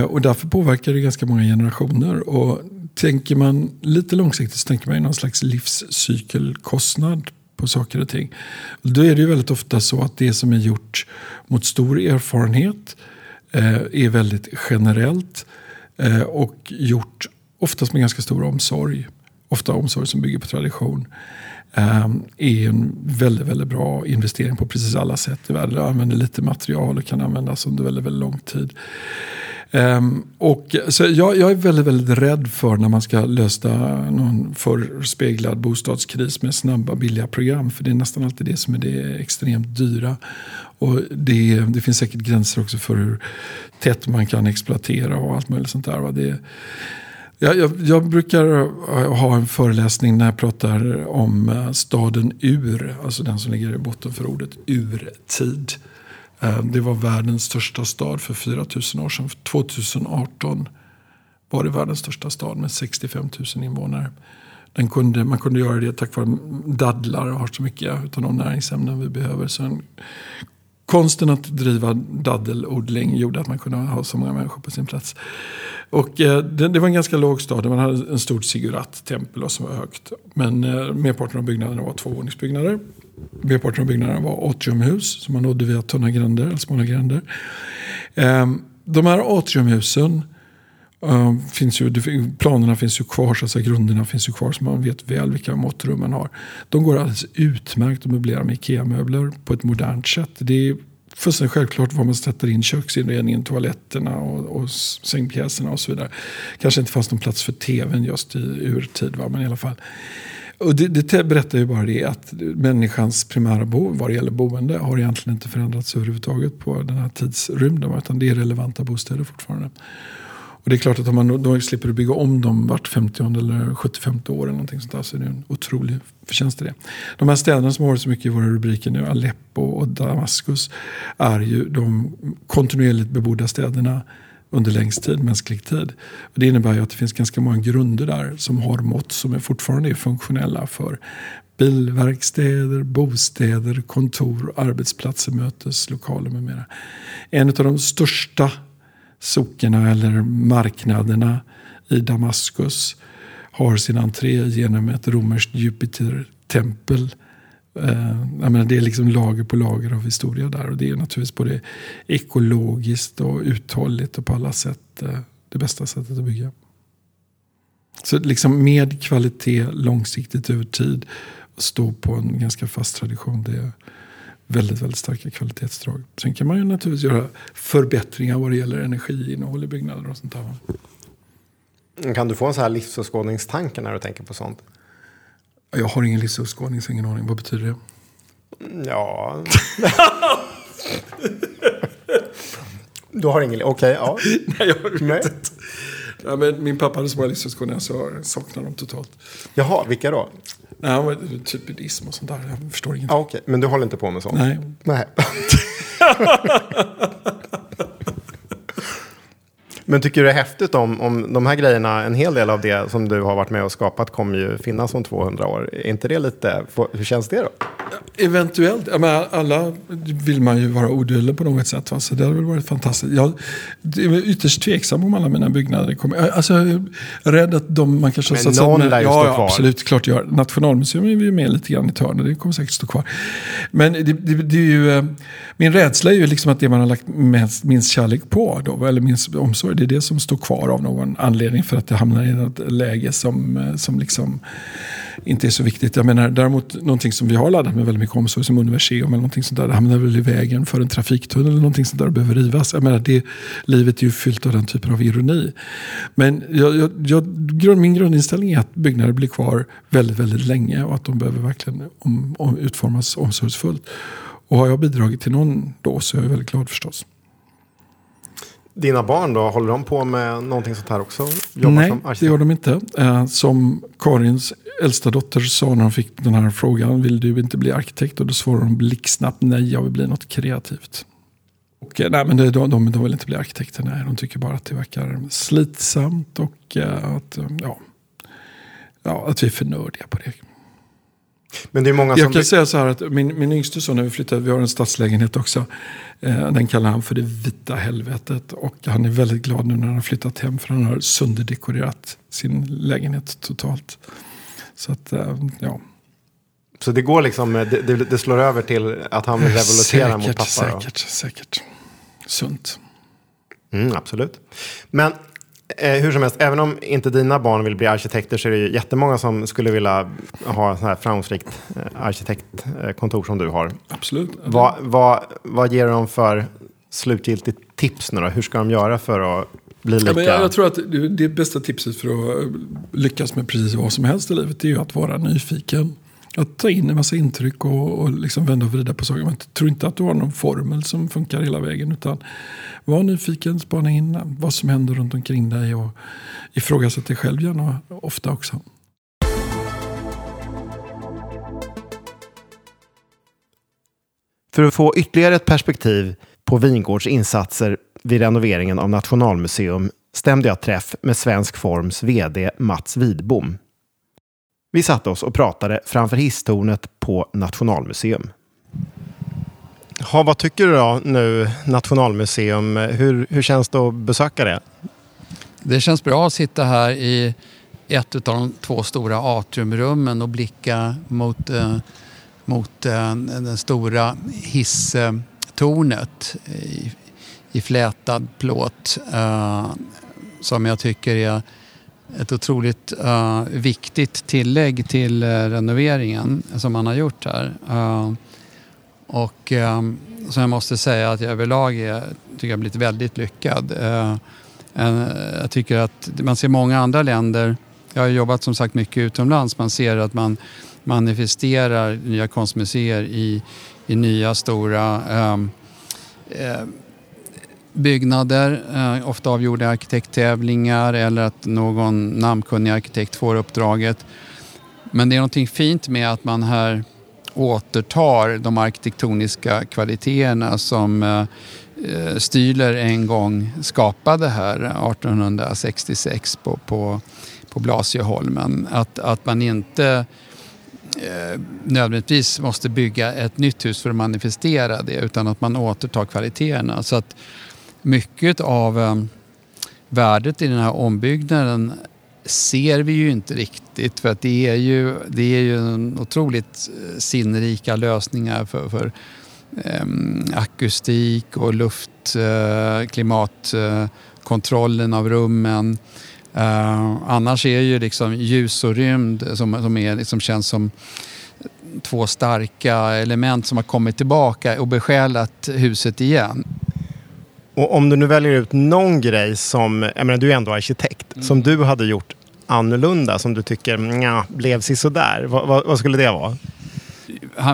och därför påverkar det ganska många generationer. Och tänker man lite långsiktigt så tänker man i någon slags livscykelkostnad på saker och ting. Då är det ju väldigt ofta så att det som är gjort mot stor erfarenhet är väldigt generellt Eh, Eh, och gjort oftast med ganska stor omsorg. Ofta omsorg som bygger på tradition. Ehm, är en väldigt, väldigt bra investering på precis alla sätt i världen. Jag använder lite material och kan användas under väldigt, väldigt lång tid. Um, och, så jag, jag, är väldigt, väldigt rädd för när man ska lösa någon förspeglad bostadskris med snabba billiga program. För det är nästan alltid det som är det extremt dyra. Och det, det finns säkert gränser också för hur tätt man kan exploatera och allt möjligt sånt där. Det, jag, jag, jag, brukar ha en föreläsning när jag pratar om eh, staden Ur. Alltså den som ligger i botten för ordet urtid. Eh, det var världens största stad för 4000 år sedan. 2018 var det världens största stad med 65 000 invånare. Den kunde, man kunde göra det tack vare dadlar och har så mycket av de näringsämnen vi behöver. Så en, konsten att driva daddelodling gjorde att man kunde ha så många människor på sin plats. Och eh, det, det, var en ganska låg stad. Man hade en stor ziggurat-tempel som var högt. Men eh, merparten av byggnaderna var tvåvåningsbyggnader. Merparten av byggnaderna var atriumhus som man nådde via tunna gränder, eller smala gränder. Ehm, de här atriumhusen ehm, finns ju, planerna finns ju kvar, så att säga, grunderna finns ju kvar så man vet väl vilka måttrummen har. De går alldeles utmärkt att möblera med IKEA-möbler på ett modernt sätt. Det är fullständigt självklart var man sätter in köksinredningen, toaletterna och, och sängpjäserna och så vidare. Kanske inte fanns någon plats för tvn just i urtid, va? men i alla fall. Och det, det berättar ju bara det att människans primära behov vad det gäller boende har egentligen inte förändrats överhuvudtaget på den här tidsrymden. Utan det är relevanta bostäder fortfarande. Och det är klart att om man då slipper bygga om dem vart 50 eller 75 år eller någonting sånt där, så är det en otrolig förtjänst i det. De här städerna som har varit så mycket i våra rubriker nu, Aleppo och Damaskus, är ju de kontinuerligt bebodda städerna under längst tid, mänsklig tid. Och det innebär ju att det finns ganska många grunder där som har mått som är fortfarande är funktionella för bilverkstäder, bostäder, kontor, arbetsplatser, möteslokaler med mera. En av de största sockena eller marknaderna i Damaskus har sin entré genom ett romerskt Jupiter-tempel. Eh, det är liksom lager på lager av historia där. Och det är naturligtvis både ekologiskt och uthålligt och på alla sätt eh, det bästa sättet att bygga. Så liksom med kvalitet långsiktigt över tid och stå på en ganska fast tradition. Det är, väldigt, väldigt starka kvalitetsdrag. Sen kan man ju naturligtvis göra förbättringar vad det gäller energiinnehåll i byggnader och sånt där. Kan du få en så här livsåskådningstanke när du tänker på sånt? Jag har ingen livsåskådning, så ingen aning. Vad betyder det? Ja... du har ingen... Okej, okay, ja. Nej, jag vet inte. Ja, men min pappa hade så många livsåskådningar så jag saknar dem totalt. Jaha, vilka då? Nej, typ buddhism och sånt där. Jag förstår ingenting. Ah, okay. Men du håller inte på med sånt? Nej. Nej. Men tycker du det är häftigt om, om de här grejerna, en hel del av det som du har varit med och skapat kommer ju finnas om 200 år. Är inte det lite, hur känns det då? Eventuellt. Ja, men alla vill man ju vara odödlig på något sätt. Va? Så det hade väl varit fantastiskt. Jag är ytterst tveksam om alla mina byggnader kommer. Alltså, jag är rädd att de man kanske har satsat med. Ja, ja kvar. absolut. Klart gör. Nationalmuseum är ju med lite grann i törnen. Det kommer säkert stå kvar. Men det, det, det är ju, eh, min rädsla är ju liksom att det man har lagt minst, minst kärlek på, då, eller minst omsorg, det är det som står kvar av någon anledning för att det hamnar i ett läge som, eh, som liksom inte är så viktigt. Jag menar däremot någonting som vi har laddat med väldigt mycket omsorg som universum eller någonting sånt där. Det hamnar väl i vägen för en trafiktunnel eller någonting sånt där och behöver rivas. Jag menar, det, livet är ju fyllt av den typen av ironi. Men jag, jag, jag, min grundinställning är att byggnader blir kvar väldigt, väldigt länge och att de behöver verkligen om, om, utformas omsorgsfullt. Och har jag bidragit till någon då så är jag väldigt glad förstås. Dina barn då, håller de på med någonting sånt här också? Jobbar Nej, det gör de inte. Eh, som Karins äldsta dotter sa när hon fick den här frågan, vill du inte bli arkitekt? Och då svarade hon blixtsnabbt, nej jag vill bli något kreativt. Och, eh, nej, men de, de, de vill inte bli arkitekter, nej. De tycker bara att det verkar slitsamt och uh, att, ja, ja, att vi är för nördiga på det. Men det är många jag kan säga så här att min, min yngste son, när vi flyttade, vi har en stadslägenhet också. Eh, den kallar han för det vita helvetet. Och han är väldigt glad nu när han har flyttat hem för han har sönderdekorerat sin lägenhet totalt. Så att, eh, ja. Så det går liksom, det, det, det slår över till att han vill revoltera mot pappa? Säkert, då. säkert. Sunt. Mm, absolut. Men Eh, hur som helst, även om inte dina barn vill bli arkitekter så är det ju jättemånga som skulle vilja ha ett här framgångsrikt eh, arkitektkontor som du har. Absolut. Vad, vad, vad ger de för slutgiltigt tips nu då? Hur ska de göra för att bli lika... Ja, jag tror att det bästa tipset för att lyckas med precis vad som helst i livet är ju att vara nyfiken. Att ta in en massa intryck och, och liksom vända och vrida på saker. Men tro inte att du har någon formel som funkar hela vägen. Utan var nyfiken, spana in vad som händer runt omkring dig. Och ifrågasätt dig själv gärna ofta också. För att få ytterligare ett perspektiv på Vingårds insatser vid renoveringen av Nationalmuseum stämde jag träff med Svensk Forms vd Mats Widbom. Vi satte oss och pratade framför hisstornet på Nationalmuseum. Ha, vad tycker du då nu, Nationalmuseum? Hur, hur känns det att besöka det? Det känns bra att sitta här i ett av de två stora atriumrummen och blicka mot, eh, mot eh, den stora hisstornet i, i flätad plåt eh, som jag tycker är ett otroligt uh, viktigt tillägg till uh, renoveringen som man har gjort här. Uh, och som jag måste säga att jag överlag är, tycker jag blivit väldigt lyckad. En, jag tycker att man ser många andra länder, jag har jobbat som sagt mycket utomlands, man ser att man manifesterar nya konstmuseer i, i nya stora um, byggnader, eh, ofta avgjorda arkitekttävlingar eller att någon namnkunnig arkitekt får uppdraget. Men det är någonting fint med att man här återtar de arkitektoniska kvaliteterna som eh, Stühler en gång skapade här 1866 på, på, på Blasieholmen. Att, att man inte eh, nödvändigtvis måste bygga ett nytt hus för att manifestera det utan att man återtar kvaliteterna. Så att mycket av eh, värdet i den här ombyggnaden ser vi ju inte riktigt för att det är ju, det är ju en otroligt eh, sinnrika lösningar för, för um, akustik och luft, uh, uh, av rummen. Uh, annars är ju liksom ljus och rymd som, som är, liksom känns som två starka element som har kommit tillbaka och besjälat huset igen. Och om du nu väljer ut någon grej som, jag menar du är ändå arkitekt, mm. som du hade gjort annorlunda, som du tycker nja, blev sådär. Vad, vad, vad skulle det vara?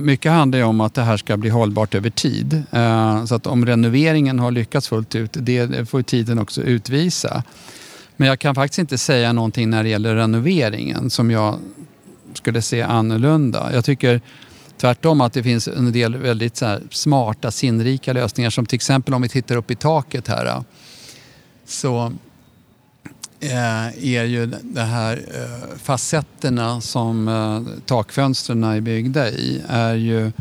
Mycket handlar ju om att det här ska bli hållbart över tid. Eh, så att om renoveringen har lyckats fullt ut, det får tiden också utvisa. Men jag kan faktiskt inte säga någonting när det gäller renoveringen som jag skulle se annorlunda. Jag tycker Tvärtom att det finns en del väldigt så smarta, sinnrika lösningar som till exempel om vi tittar upp i taket här eh, så eh, är ju de här eh, facetterna som takfönstren är byggda i är ju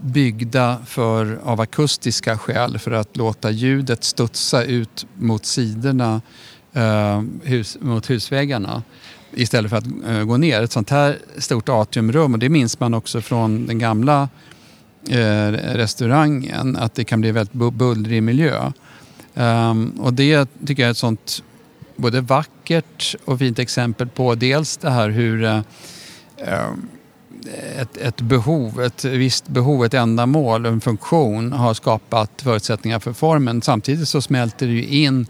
byggda för, av akustiska skäl för att låta ljudet studsa ut mot sidorna hus, mot husväggarna istället för att eh, gå ner. Ett sånt här stort atriumrum, och det minns man också från den gamla eh, restaurangen, att det kan bli väldigt bullrig miljö. Ehm, och det tycker jag är ett sånt både vackert och fint exempel på dels det här hur eh, ehm, ett, ett, behov, ett visst behov, ett ändamål, en funktion har skapat förutsättningar för formen. Samtidigt så smälter det ju in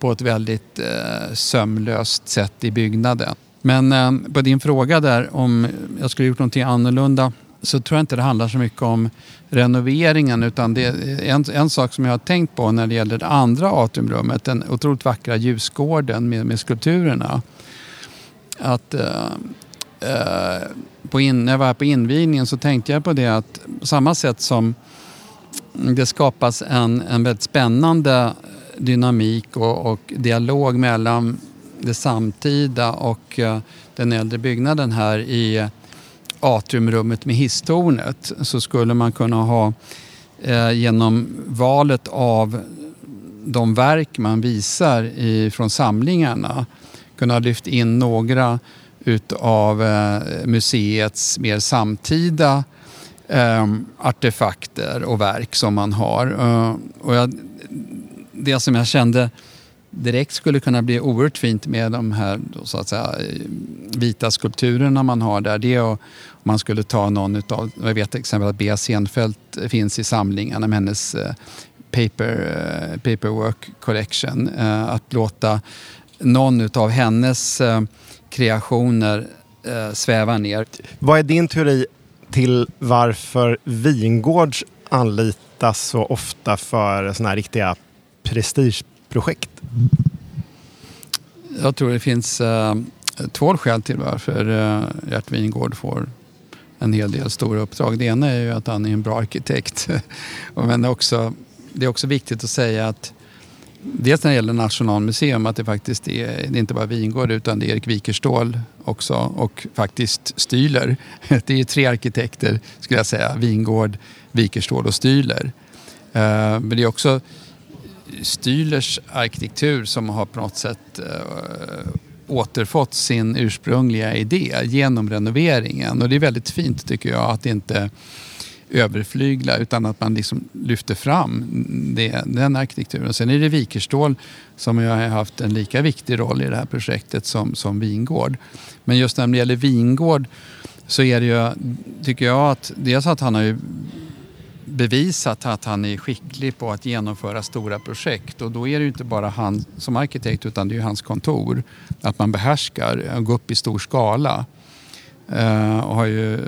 på ett väldigt eh, sömlöst sätt i byggnaden. Men eh, på din fråga där om jag skulle gjort någonting annorlunda så tror jag inte det handlar så mycket om renoveringen utan det är en, en sak som jag har tänkt på när det gäller det andra atriumrummet, den otroligt vackra ljusgården med, med skulpturerna. Att eh, eh, på in, när jag var här på invigningen så tänkte jag på det att på samma sätt som det skapas en, en väldigt spännande dynamik och, och dialog mellan det samtida och eh, den äldre byggnaden här i atriumrummet med hisstornet så skulle man kunna ha eh, genom valet av de verk man visar i, från samlingarna kunna lyfta in några utav eh, museets mer samtida artefakter och verk som man har. och jag det som jag kände direkt skulle kunna bli oerhört fint med de här så att säga, vita skulpturerna man har där. Det är om man skulle ta någon utav, jag vet till exempel att Bea Senfeldt finns i samlingarna med hennes eh, paper, eh, paperwork collection. Eh, att låta någon utav hennes kreationer sväva ner. Vad är din teori till varför Vingårds anlitas så ofta för såna här riktiga prestigeprojekt? Jag tror det finns eh, två skäl till varför eh, Gert Wingård får en hel del stora uppdrag. Det ena är ju att han är en bra arkitekt. Men också, det är också viktigt att säga att dels när det gäller Nationalmuseum att det faktiskt är, det är inte bara Vingård utan det är Erik Wikerstål också och faktiskt Styler. Det är tre arkitekter skulle jag säga. Vingård, Wikerstål och Styler. Eh, men det är också Stylers arkitektur som har på något sätt eh, återfått sin ursprungliga idé genom renoveringen. Och det är väldigt fint tycker jag att inte överflygla utan att man liksom lyfter fram det, den arkitekturen. Sen är det Vikerstål som jag har haft en lika viktig roll i det här projektet som, som Vingård. Men just när det gäller Vingård så är det ju, tycker jag att dels att han har ju bevisat att han är skicklig på att genomföra stora projekt. Och då är det ju inte bara han som arkitekt utan det är ju hans kontor. Att man behärskar, gå upp i stor skala. Eh, och har ju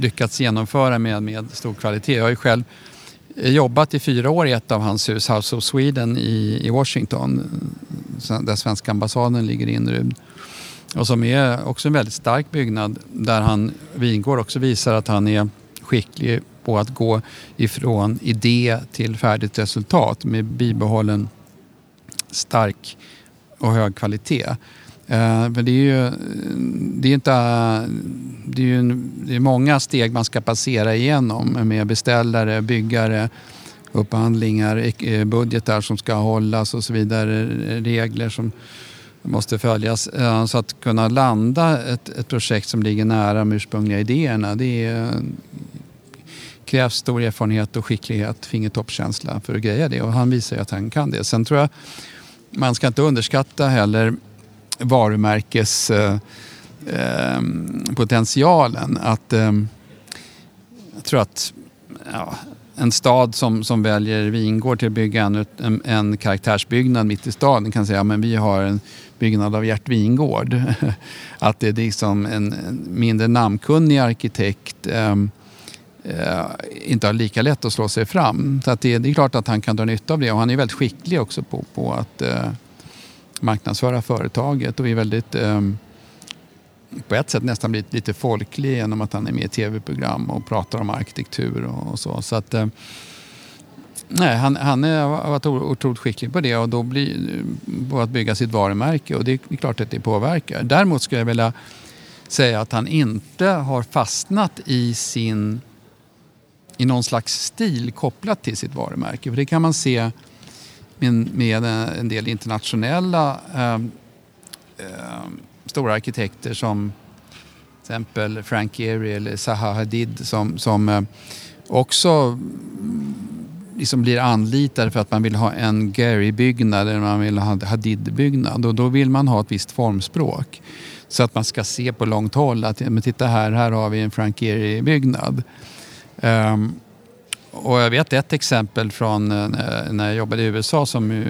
lyckats genomföra med, med stor kvalitet. Jag har ju själv jobbat i fyra år i ett av hans hus, House of Sweden i, i Washington. Där svenska ambassaden ligger inrymd. Och som är också en väldigt stark byggnad där han, Wingård också visar att han är skicklig på att gå ifrån idé till färdigt resultat med bibehållen stark och hög kvalitet. Eh, men det är ju eh, det är inte, det är ju det är många steg man ska passera igenom med beställare, byggare, upphandlingar, eh, budgetar som ska hållas och så vidare, regler som måste följas. Så att kunna landa ett, ett projekt som ligger nära de ursprungliga idéerna det är, krävs stor erfarenhet och skicklighet, fingertoppskänsla för att greja det och han visar ju att han kan det. Sen tror jag man ska inte underskatta heller varumärkespotentialen. Eh, eh att, eh, jag tror att ja, en stad som, som väljer vingård till att bygga en, en, en karaktärsbyggnad mitt i staden kan säga att vi har en byggnad av Gert Wingård. att det är liksom en, en mindre namnkunnig arkitekt eh, Eh, inte har lika lätt att slå sig fram. Så att det, det, är klart att han kan dra nytta av det och han är väldigt skicklig också på, på att eh, marknadsföra företaget och är väldigt eh, på ett sätt nästan blivit lite folklig genom att han är med i tv-program och pratar om arkitektur och, och så. så att, eh, nej, han, han har varit otroligt skicklig på det och då blir, på att bygga sitt varumärke och det är klart att det påverkar. Däremot skulle jag vilja säga att han inte har fastnat i sin i någon slags stil kopplat till sitt varumärke. För det kan man se med en del internationella eh, eh, stora arkitekter som till exempel Frank Gehry eller Zaha Hadid som, som eh, också liksom blir anlitade för att man vill ha en Gehry-byggnad eller man vill ha en Hadid-byggnad. Och då vill man ha ett visst formspråk. Så att man ska se på långt håll att men titta här, här har vi en Frank Gehry-byggnad. Um, och jag vet ett exempel från eh, när jag jobbade i USA som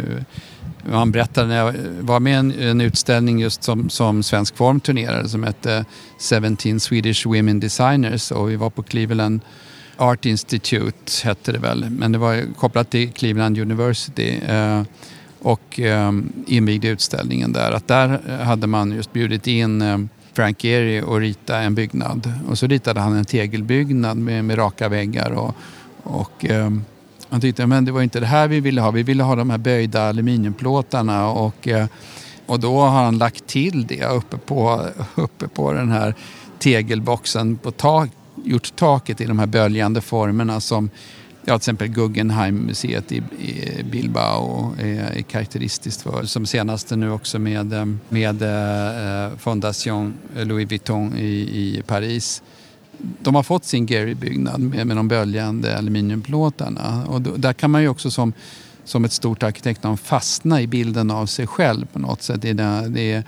han berättade när jag var med i en, en, utställning just som, som Svensk Form turnerade som hette 17 Swedish Women Designers och vi var på Cleveland Art Institute hette det väl, men det var kopplat till Cleveland University eh, och eh, invigde utställningen där. Att där hade man just bjudit in eh, Frank Gehry och rita en byggnad och så ritade han en tegelbyggnad med, med raka väggar och och, eh, han tyckte men det var inte det här vi ville ha. Vi ville ha de här böjda aluminiumplåtarna. Och, eh, och då har han lagt till det uppe på, uppe på den här tegelboxen på tak, gjort taket i de här böljande formerna som ja, till exempel Guggenheim-museet i, i Bilbao är, är karaktäristiskt för. Som senaste nu också med, eh, med eh, Fondation Louis Vuitton i, i Paris de har fått sin Gary-byggnad med, med de böljande aluminiumplåtarna. Och då, där kan man ju också som, som ett stort arkitektnamn fastna i bilden av sig själv på något sätt. Det är det, det, är,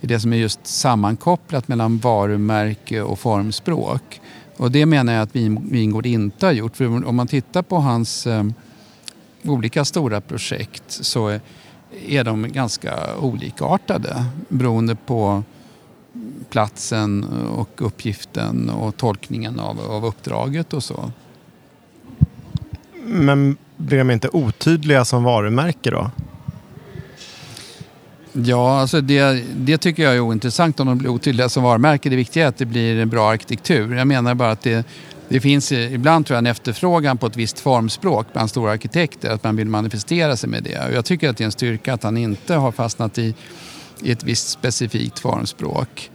det som är just sammankopplat mellan varumärke och formspråk. Och det menar jag att Wingård inte har gjort. För om man tittar på hans eh, olika stora projekt så är, är de ganska olikartade beroende på platsen och uppgiften och tolkningen av, av uppdraget och så. Men blir de inte otydliga som varumärke då? Ja, alltså det, det tycker jag är ointressant om de blir otydliga som varumärke. Det viktiga är att det blir en bra arkitektur. Jag menar bara att det, det finns ibland tror jag en efterfrågan på ett visst formspråk bland stora arkitekter. Att man vill manifestera sig med det. Och jag tycker att det är en styrka att han inte har fastnat i, i ett visst specifikt formspråk.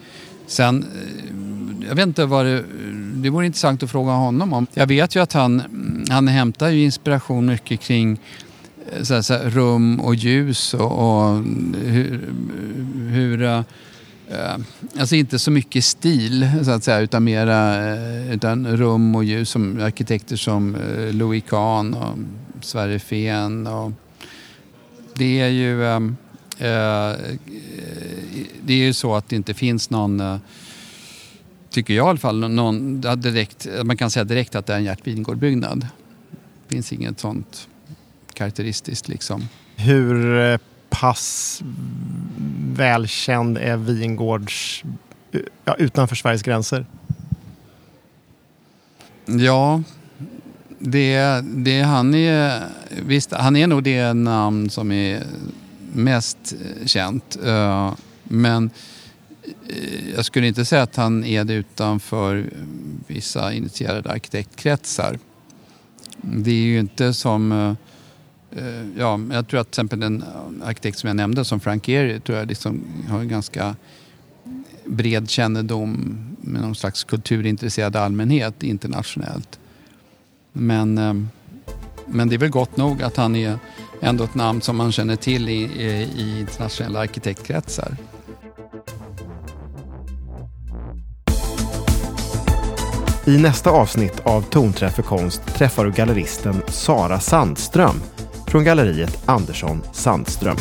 Sen, eh, jag vet inte vad det... Det vore intressant att fråga honom om. Jag vet ju att han, han hämtar ju inspiration mycket kring så här, så här, rum och ljus och, och hur... hur uh, alltså inte så mycket stil så att säga utan mera eh, utan rum och ljus som arkitekter som Louis Kahn och Sverre Fehn. Och det är ju... Det är ju så att det inte finns någon tycker jag i alla fall, någon, direkt, man kan säga direkt att det är en Gert Wingårdh-byggnad. Det finns inget sånt karaktäristiskt liksom. Hur eh, pass välkänd är Wingårds ja, utanför Sveriges gränser? Ja, det, det, han, är, visst, han är nog det namn som är mest känt. Eh, men eh, jag skulle inte säga att han är det utanför vissa initierade arkitektkretsar. Det är ju inte som... Eh, ja, jag tror att till exempel den eh, arkitekt som jag nämnde, som Frank Gehry, tror jag liksom har en ganska bred kännedom med någon slags kulturintresserad allmänhet internationellt. Men, eh, men det är väl gott nog att han är ändå ett namn som man känner till i, i, i internationella arkitektkretsar. I nästa avsnitt av Tonträff för konst träffar du galleristen Sara Sandström från galleriet Andersson Sandström.